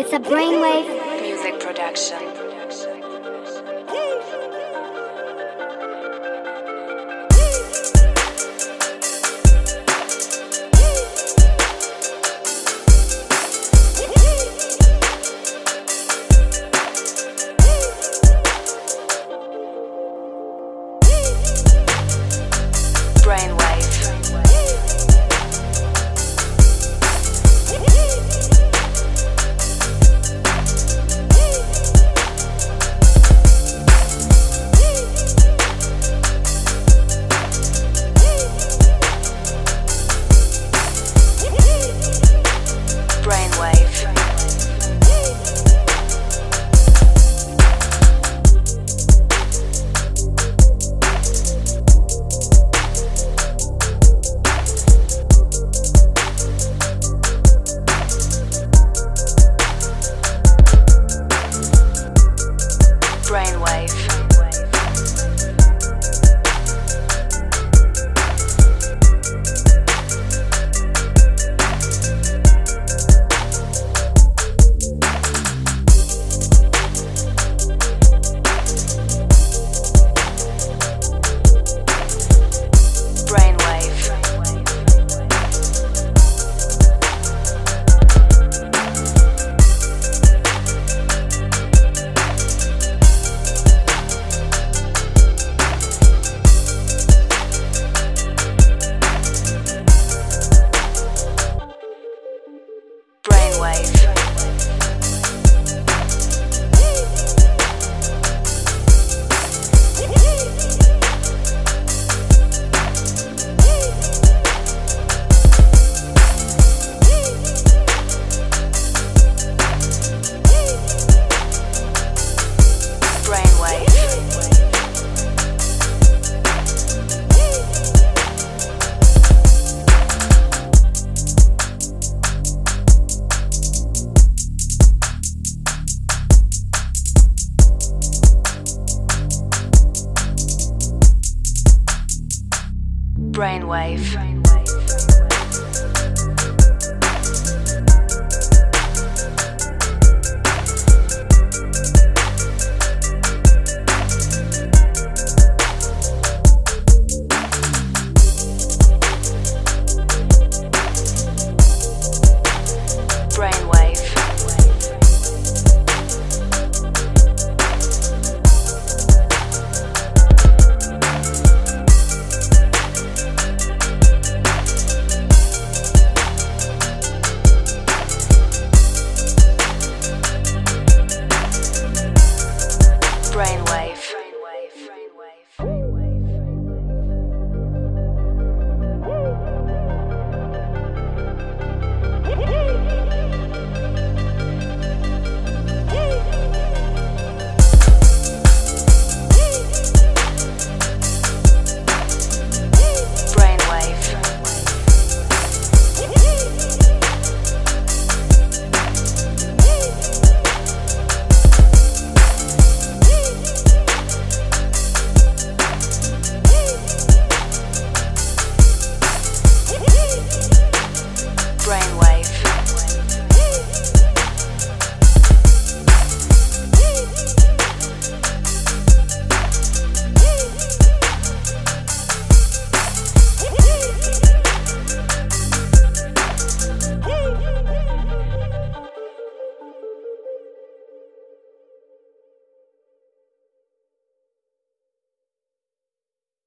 It's a brainwave Music production. Brainwave. brainwave.